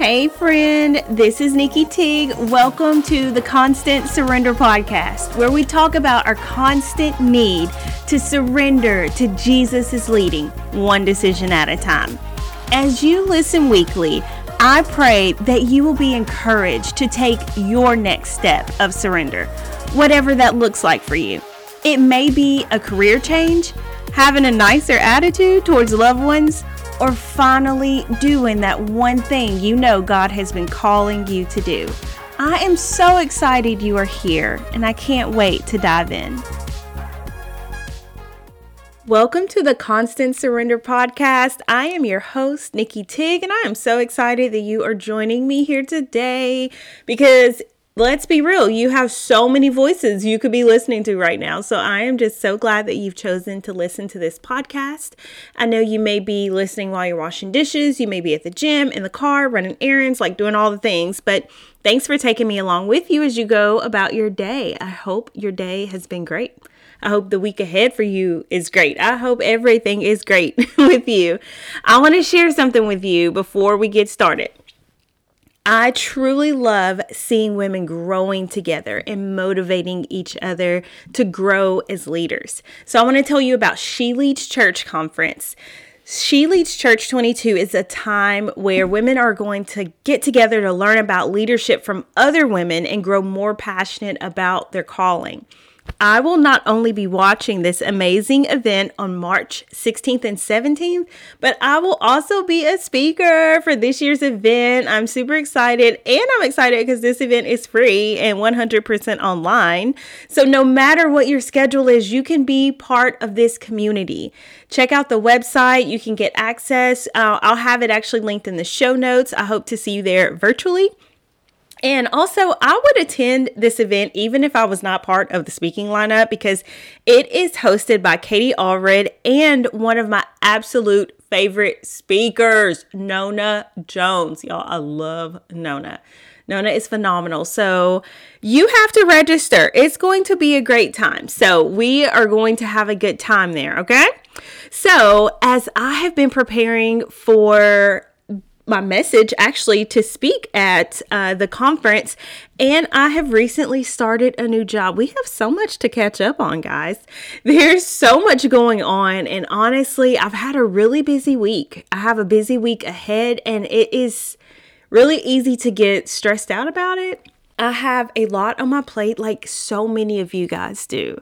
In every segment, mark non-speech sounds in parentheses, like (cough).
Hey, friend, this is Nikki Tigg. Welcome to the Constant Surrender Podcast, where we talk about our constant need to surrender to Jesus' leading, one decision at a time. As you listen weekly, I pray that you will be encouraged to take your next step of surrender, whatever that looks like for you. It may be a career change, having a nicer attitude towards loved ones, or finally doing that one thing you know God has been calling you to do. I am so excited you are here, and I can't wait to dive in. Welcome to the Constant Surrender Podcast. I am your host, Nikki Tigg, and I am so excited that you are joining me here today because let's be real, you have so many voices you could be listening to right now. So I am just so glad that you've chosen to listen to this podcast. I know you may be listening while you're washing dishes, you may be at the gym, in the car, running errands, like doing all the things, but thanks for taking me along with you as you go about your day. I hope your day has been great. I hope the week ahead for you is great. I hope everything is great (laughs) with you. I want to share something with you before we get started. I truly love seeing women growing together and motivating each other to grow as leaders. So, I want to tell you about She Leads Church Conference. She Leads Church 22 is a time where women are going to get together to learn about leadership from other women and grow more passionate about their calling. I will not only be watching this amazing event on March 16th and 17th, but I will also be a speaker for this year's event. I'm super excited and I'm excited because this event is free and 100% online. So, no matter what your schedule is, you can be part of this community. Check out the website, you can get access. Uh, I'll have it actually linked in the show notes. I hope to see you there virtually. And also, I would attend this event even if I was not part of the speaking lineup because it is hosted by Katie Allred and one of my absolute favorite speakers, Nona Jones. Y'all, I love Nona. Nona is phenomenal. So you have to register. It's going to be a great time. So we are going to have a good time there, okay? So, as I have been preparing for my message actually to speak at uh, the conference, and I have recently started a new job. We have so much to catch up on, guys. (laughs) There's so much going on, and honestly, I've had a really busy week. I have a busy week ahead, and it is really easy to get stressed out about it. I have a lot on my plate, like so many of you guys do.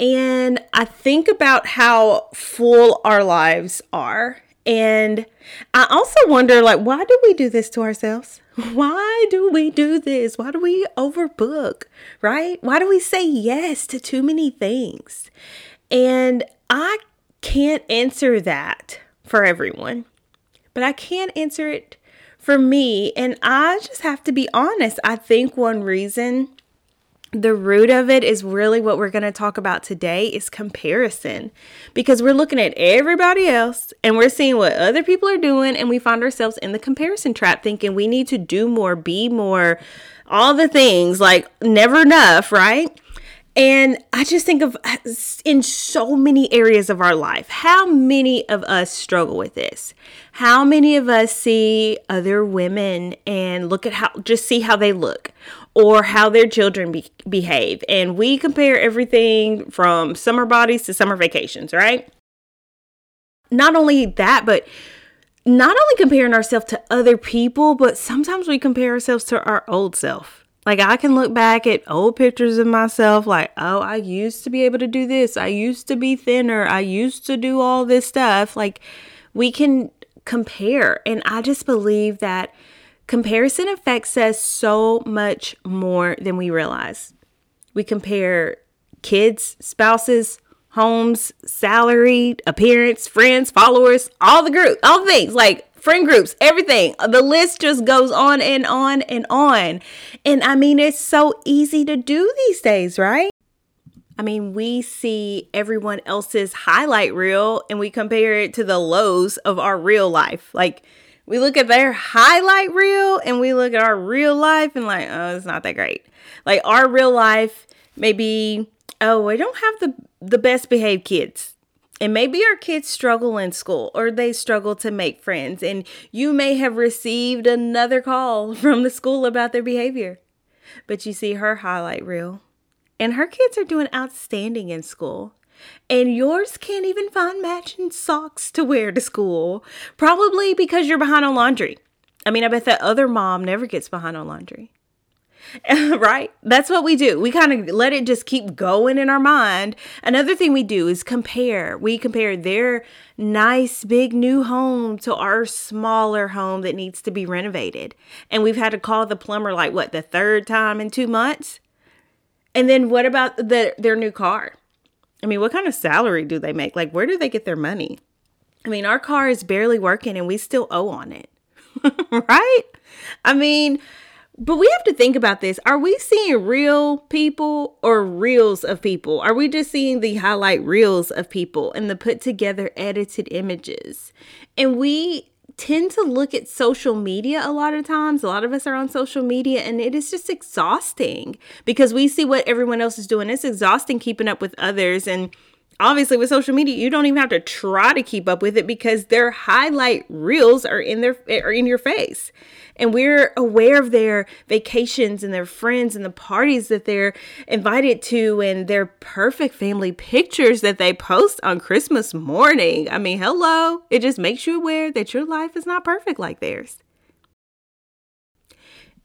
And I think about how full our lives are and I also wonder, like, why do we do this to ourselves? (laughs) Why do we do this? Why do we overbook, right? Why do we say yes to too many things? And I can't answer that for everyone, but I can answer it for me. And I just have to be honest. I think one reason the root of it is really what we're going to talk about today is comparison. Because we're looking at everybody else and we're seeing what other people are doing and we find ourselves in the comparison trap thinking we need to do more be more all the things like never enough right? And I just think of uh, in so many areas of our life, how many of us struggle with this? How many of us see other women and look at how, just see how they look or how their children be, behave? And we compare everything from summer bodies to summer vacations, right? Not only that, but not only comparing ourselves to other people, but sometimes we compare ourselves to our old self like I can look back at old pictures of myself like, "Oh, I used to be able to do this. I used to be thinner. I used to do all this stuff." Like we can compare, and I just believe that comparison affects us so much more than we realize. We compare kids, spouses, homes, salary, appearance, friends, followers, all the group, all the things. Like friend groups, everything. The list just goes on and on and on. And I mean, it's so easy to do these days, right? I mean, we see everyone else's highlight reel and we compare it to the lows of our real life. Like, we look at their highlight reel and we look at our real life and, like, oh, it's not that great. Like, our real life, maybe, oh, we don't have the, the best behaved kids And maybe our kids struggle in school or they struggle to make friends, and you may have received another call (laughs) from the school about their behavior. But you see her highlight reel, and her kids are doing outstanding in school. And yours can't even find matching socks to wear to school, probably because you're behind on laundry. I mean, I bet that other mom never gets behind on laundry. (laughs) right? That's what we do. We kind of let it just keep going in our mind. Another thing we do is compare. We compare their nice big new home to our smaller home that needs to be renovated. And we've had to call the plumber like what, the third time in 2 months? And then what about the their new car? I mean, what kind of salary do they make? Like where do they get their money? I mean, our car is barely working and we still owe on it. (laughs) right? I mean, but we have to think about this. Are we seeing real people or reels of people? Are we just seeing the highlight reels of people and the put together edited images? And we tend to look at social media a lot of times. A lot of us are on social media and it is just exhausting because we see what everyone else is doing. It's exhausting keeping up with others and obviously with social media you don't even have to try to keep up with it because their highlight reels are in their are in your face and we're aware of their vacations and their friends and the parties that they're invited to and their perfect family pictures that they post on Christmas morning. I mean, hello, it just makes you aware that your life is not perfect like theirs.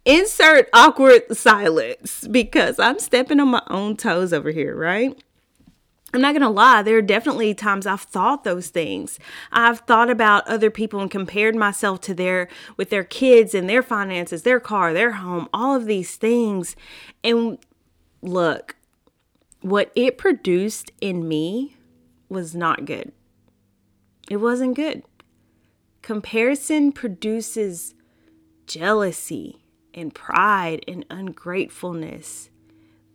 Insert awkward silence because I'm stepping on my own toes over here, right? I'm not going to lie, there are definitely times I've thought those things. I've thought about other people and compared myself to their with their kids and their finances, their car, their home, all of these things. And look, what it produced in me was not good. It wasn't good. Comparison produces jealousy and pride and ungratefulness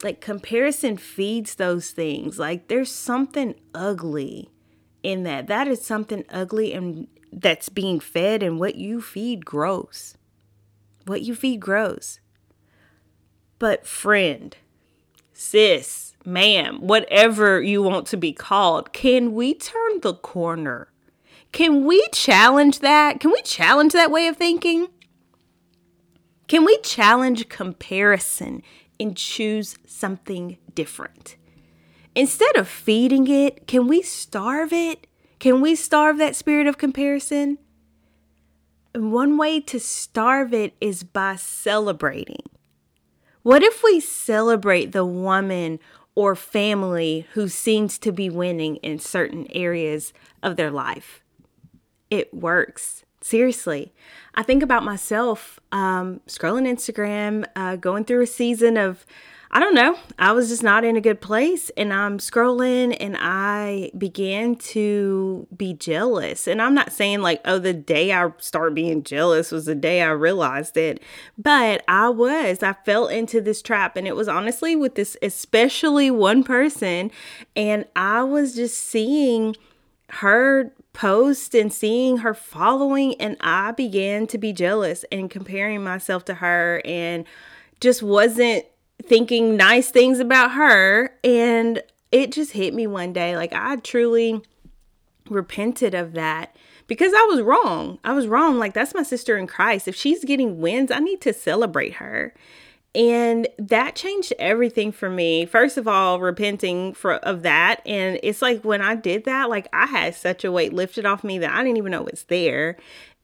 like comparison feeds those things. Like there's something ugly in that. That is something ugly and that's being fed and what you feed grows. What you feed grows. But friend, sis, ma'am, whatever you want to be called, can we turn the corner? Can we challenge that? Can we challenge that way of thinking? Can we challenge comparison and choose something different. Instead of feeding it, can we starve it? Can we starve that spirit of comparison? And one way to starve it is by celebrating. What if we celebrate the woman or family who seems to be winning in certain areas of their life? It works. Seriously, I think about myself um, scrolling Instagram, uh, going through a season of, I don't know, I was just not in a good place. And I'm scrolling and I began to be jealous. And I'm not saying like, oh, the day I start being jealous was the day I realized it, but I was. I fell into this trap. And it was honestly with this, especially one person. And I was just seeing her post and seeing her following and I began to be jealous and comparing myself to her and just wasn't thinking nice things about her and it just hit me one day like I truly repented of that because I was wrong. I was wrong. Like that's my sister in Christ. If she's getting wins, I need to celebrate her. And that changed everything for me. First of all, repenting for of that. And it's like when I did that, like I had such a weight lifted off me that I didn't even know was there.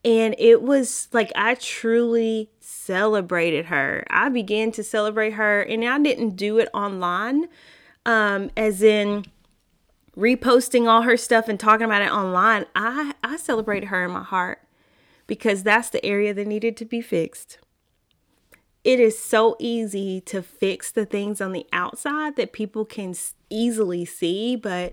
And it was like I truly celebrated her. I began to celebrate her and I didn't do it online. Um, as in reposting all her stuff and talking about it online. I I celebrated her in my heart because that's the area that needed to be fixed it is so easy to fix the things on the outside that people can easily see, but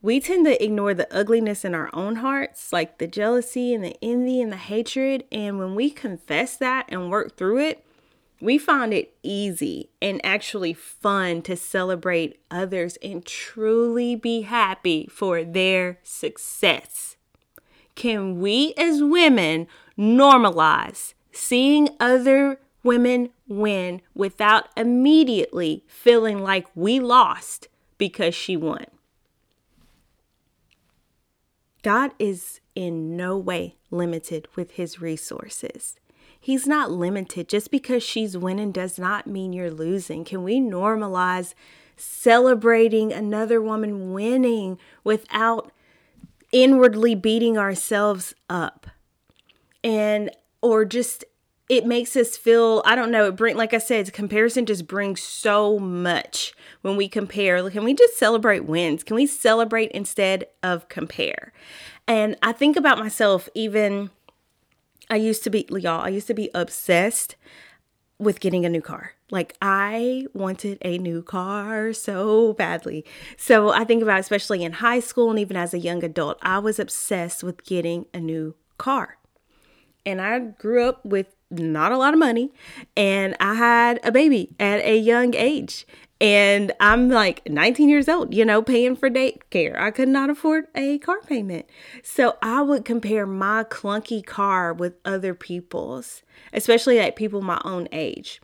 we tend to ignore the ugliness in our own hearts, like the jealousy and the envy and the hatred. And when we confess that and work through it, we find it easy and actually fun to celebrate others and truly be happy for their success. Can we as women normalize seeing other women win without immediately feeling like we lost because she won. God is in no way limited with his resources. He's not limited. Just because she's winning does not mean you're losing. Can we normalize celebrating another woman winning without inwardly beating ourselves up? And or just it makes us feel i don't know it bring like i said comparison just brings so much when we compare. Can we just celebrate wins? Can we celebrate instead of compare? And i think about myself even i used to be y'all i used to be obsessed with getting a new car. Like i wanted a new car so badly. So i think about especially in high school and even as a young adult i was obsessed with getting a new car and I grew up with not a lot of money and I had a baby at a young age. And I'm like 19 years old, you know, paying for daycare. I could not afford a car payment. So I would compare my clunky car with other people's, especially like people my own age.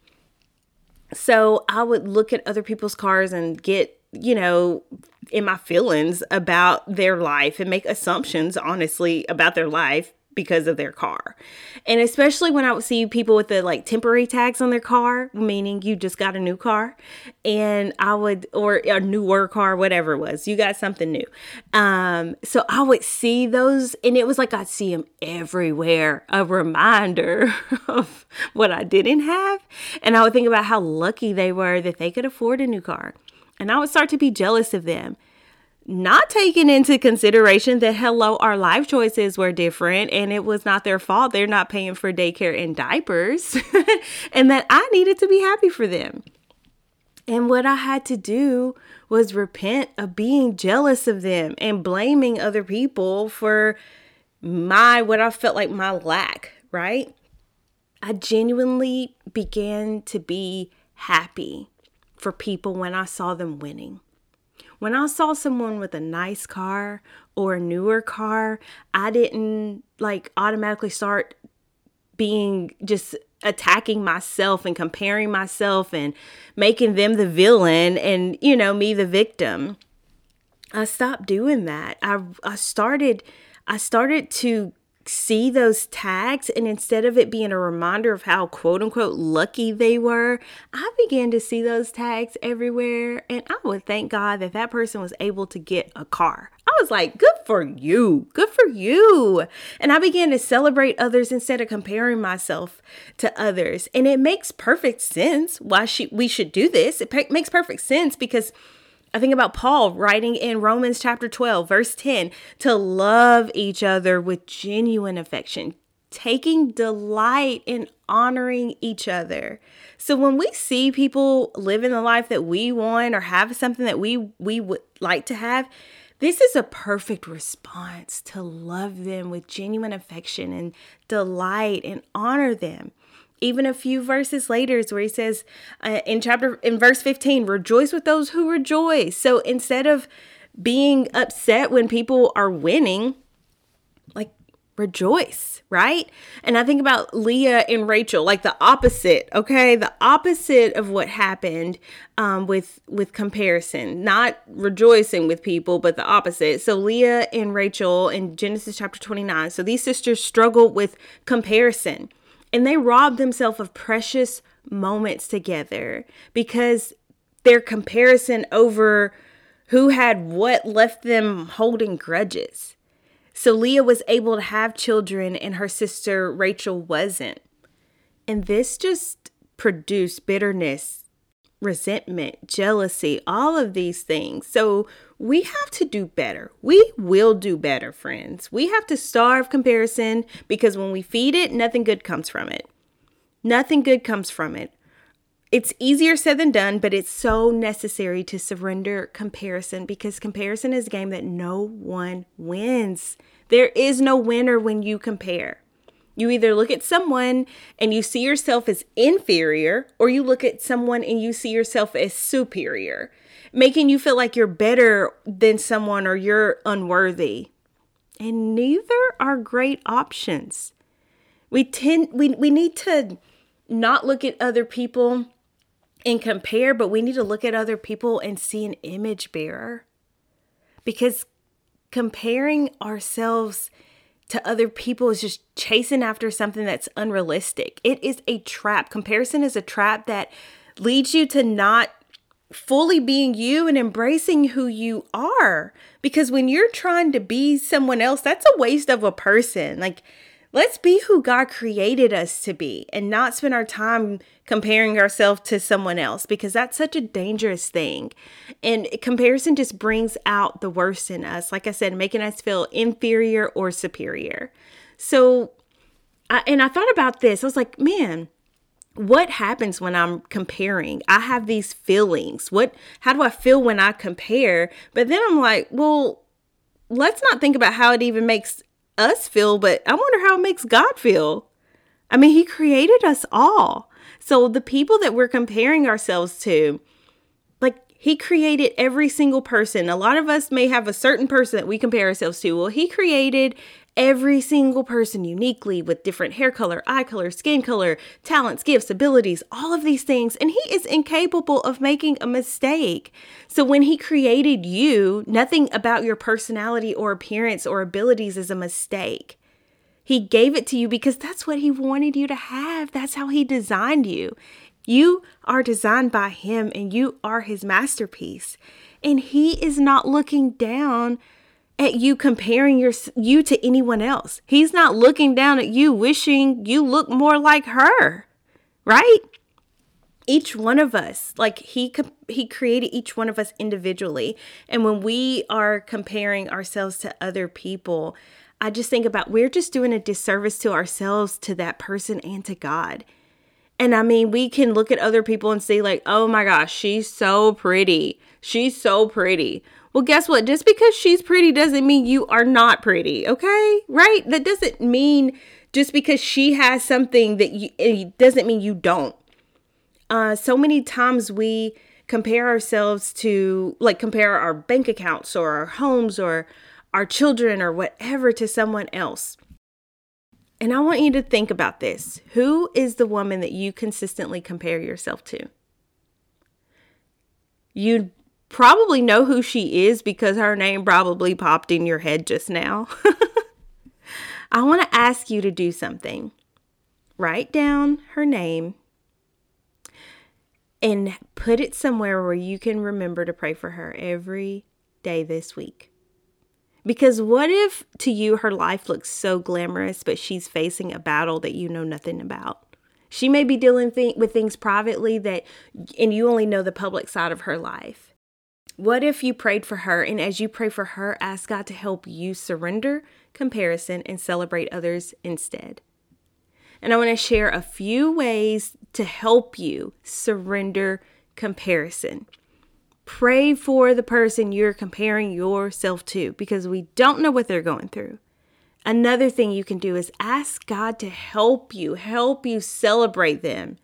So I would look at other people's cars and get, you know, in my feelings about their life and make assumptions, honestly, about their life because of their car. And especially when I would see people with the like temporary tags on their car, meaning you just got a new car, and I would, or a newer car, whatever it was, you got something new. Um, so I would see those, and it was like I'd see them everywhere, a reminder (laughs) of what I didn't have. And I would think about how lucky they were that they could afford a new car. And I would start to be jealous of them not taking into consideration that hello our life choices were different and it was not their fault. They're not paying for daycare and diapers (laughs) and that i needed to be happy for them. And what i had to do was repent of being jealous of them and blaming other people for my what i felt like my lack right? I genuinely began to be happy for people when i saw them winning when I saw someone with a nice car or a newer car, I didn't like automatically start being just attacking myself and comparing myself and making them the villain and you know me the victim. I stopped doing that. I I started I started to see those tags and instead of it being a reminder of how quote unquote lucky they were i began to see those tags everywhere and i would thank god that that person was able to get a car. I was like good for you good for you. And i began to celebrate others instead of comparing myself to others. And it makes perfect sense why she, we should do this. It pe- makes perfect sense because I think about Paul writing in Romans chapter 12, verse 10, to love each other with genuine affection, taking delight in honoring each other. So when we see people living the life that we want or have something that we we would like to have, this is a perfect response to love them with genuine affection and delight and honor them even a few verses later is where he says uh, in chapter in verse 15 rejoice with those who rejoice. So instead of being upset when people are winning like rejoice right? And i think about leah and rachel like the opposite okay? The opposite of what happened um, with with comparison. Not rejoicing with people but the opposite. So leah and rachel in genesis chapter 29 so these sisters struggle with comparison and they rob themselves of precious moments together because their comparison over who had what left them holding grudges. So Leah was able to have children and her sister Rachel wasn't. And this just produced bitterness resentment, jealousy, all of these things. So we have to do better. We will do better, friends. We have to starve comparison because when we feed it, nothing good comes from it. Nothing good comes from it. It's easier said than done, but it's so necessary to surrender comparison because comparison is a game that no one wins. There is no winner when you compare. You either look at someone and you see yourself as inferior, or you look at someone and you see yourself as superior, making you feel like you're better than someone or you're unworthy. And neither are great options. We tend we we need to not look at other people and compare, but we need to look at other people and see an image bearer. Because comparing ourselves to other people is just chasing after something that's unrealistic. It is a trap. Comparison is a trap that leads you to not fully being you and embracing who you are. Because when you're trying to be someone else, that's a waste of a person. Like, let's be who God created us to be and not spend our time comparing ourselves to someone else because that's such a dangerous thing. And comparison just brings out the worst in us, like I said, making us feel inferior or superior. So, I, and I thought about this, I was like, man, what happens when I'm comparing? I have these feelings. What how do I feel when I compare? But then I'm like, well, let's not think about how it even makes us feel, but I wonder how it makes God feel. I mean, he created us all. So the people that we're comparing ourselves to, like he created every single person. A lot of us may have a certain person that we compare ourselves to. Well, he created every single person uniquely with different hair color, eye color, skin color, talents, gifts, abilities, all of these things. And he is incapable of making a mistake. So when he created you, nothing about your personality or appearance or abilities is a mistake. He gave it to you because that's what he wanted you to have. That's how he designed you. You are designed by him and you are his masterpiece. And he is not looking down at you comparing your you to anyone else. He's not looking down at you wishing you look more like her. Right? Each one of us, like he he created each one of us individually. And when we are comparing ourselves to other people, I just think about we're just doing a disservice to ourselves, to that person and to God. And I mean, we can look at other people and see like, "Oh my gosh, she's so pretty. She's so pretty." Well, guess what? Just because she's pretty doesn't mean you are not pretty, okay? Right? That doesn't mean just because she has something that you it doesn't mean you don't. Uh so many times we compare ourselves to like compare our bank accounts or our homes or our children or whatever to someone else. And I want you to think about this. Who is the woman that you consistently compare yourself to? You probably know who she is because her name probably popped in your head just now. (laughs) I want to ask you to do something. Write down her name and put it somewhere where you can remember to pray for her every day this week. Because what if to you her life looks so glamorous, but she's facing a battle that you know nothing about? She may be dealing th- with things privately that, and you only know the public side of her life. What if you prayed for her and as you pray for her, ask God to help you surrender comparison and celebrate others instead? And I want to share a few ways to help you surrender comparison. Pray for the person you're comparing yourself to because we don't know what they're going through. Another thing you can do is ask God to help you, help you celebrate them,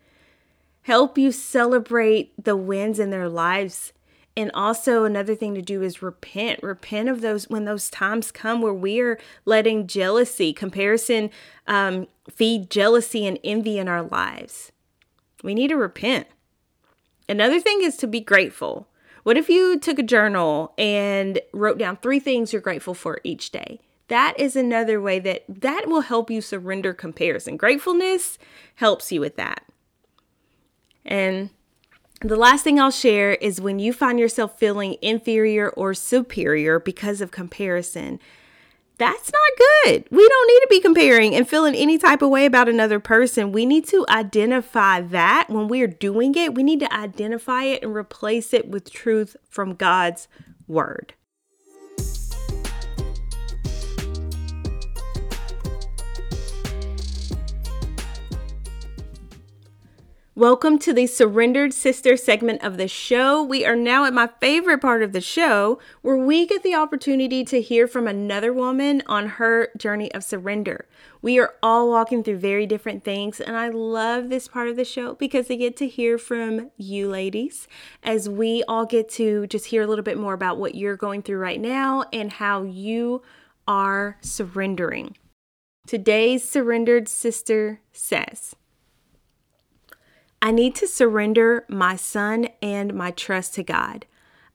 help you celebrate the wins in their lives and also, another thing to do is repent. Repent of those when those times come where we are letting jealousy, comparison, um, feed jealousy and envy in our lives. We need to repent. Another thing is to be grateful. What if you took a journal and wrote down three things you're grateful for each day? That is another way that that will help you surrender comparison. Gratefulness helps you with that. And the last thing I'll share is when you find yourself feeling inferior or superior because of comparison, that's not good. We don't need to be comparing and feeling any type of way about another person. We need to identify that when we're doing it. We need to identify it and replace it with truth from God's word. Welcome to the Surrendered Sister segment of the show. We are now at my favorite part of the show where we get the opportunity to hear from another woman on her journey of surrender. We are all walking through very different things, and I love this part of the show because I get to hear from you ladies as we all get to just hear a little bit more about what you're going through right now and how you are surrendering. Today's surrendered sister says, I need to surrender my son and my trust to God.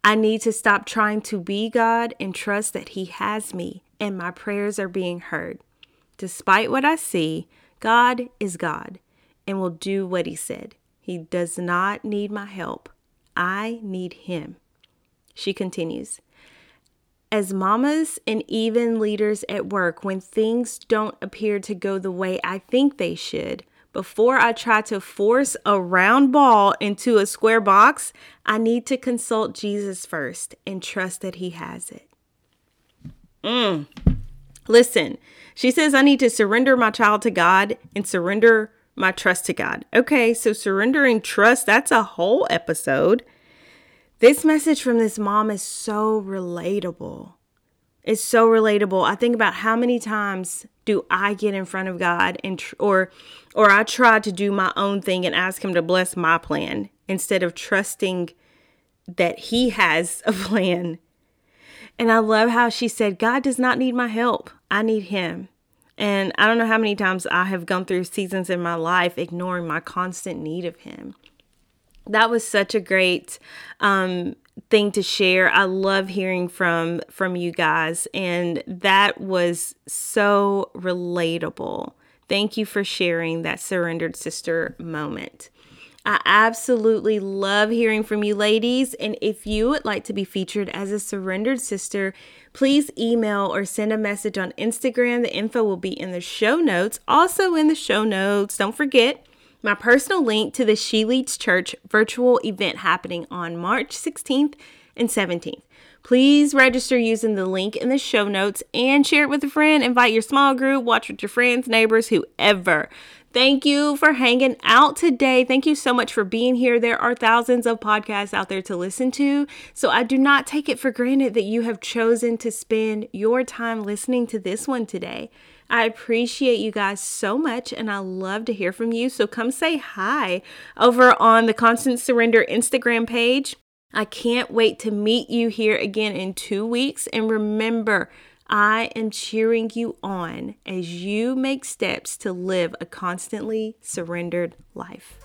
I need to stop trying to be God and trust that He has me and my prayers are being heard. Despite what I see, God is God and will do what He said. He does not need my help. I need Him. She continues As mamas and even leaders at work, when things don't appear to go the way I think they should, before I try to force a round ball into a square box, I need to consult Jesus first and trust that He has it. Mm. Listen, she says I need to surrender my child to God and surrender my trust to God. Okay, so surrendering trust, that's a whole episode. This message from this mom is so relatable. It's so relatable. I think about how many times do I get in front of God and tr- or or I try to do my own thing and ask him to bless my plan instead of trusting that he has a (laughs) plan. And I love how she said, God does not need my help. I need him. And I don't know how many times I have gone through seasons in my life ignoring my constant need of him. That was such a great um, thing to share. I love hearing from from you guys and that was so relatable. Thank you for sharing that surrendered sister moment. I absolutely love hearing from you ladies and if you would like to be featured as a surrendered sister, please email or send a message on Instagram. The info will be in the show notes. Also in the show notes, don't forget my personal link to the She Leads Church virtual event happening on March 16th and 17th. Please register using the link in the show notes and share it with a friend. Invite your small group, watch with your friends, neighbors, whoever. Thank you for hanging out today. Thank you so much for being here. There are thousands of podcasts out there to listen to. So I do not take it for granted that you have chosen to spend your time listening to this one today. I appreciate you guys so much and I love to hear from you. So come say hi over on the Constant Surrender Instagram page. I can't wait to meet you here again in two weeks. And remember, I am cheering you on as you make steps to live a constantly surrendered life.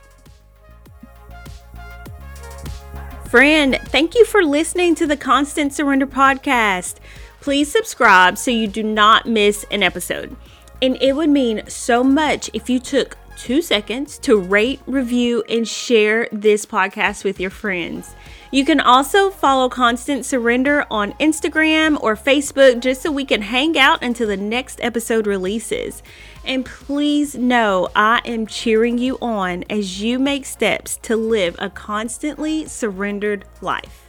Friend, thank you for listening to the Constant Surrender podcast. Please subscribe so you do not miss an episode. And it would mean so much if you took two seconds to rate, review, and share this podcast with your friends. You can also follow Constant Surrender on Instagram or Facebook just so we can hang out until the next episode releases. And please know I am cheering you on as you make steps to live a constantly surrendered life.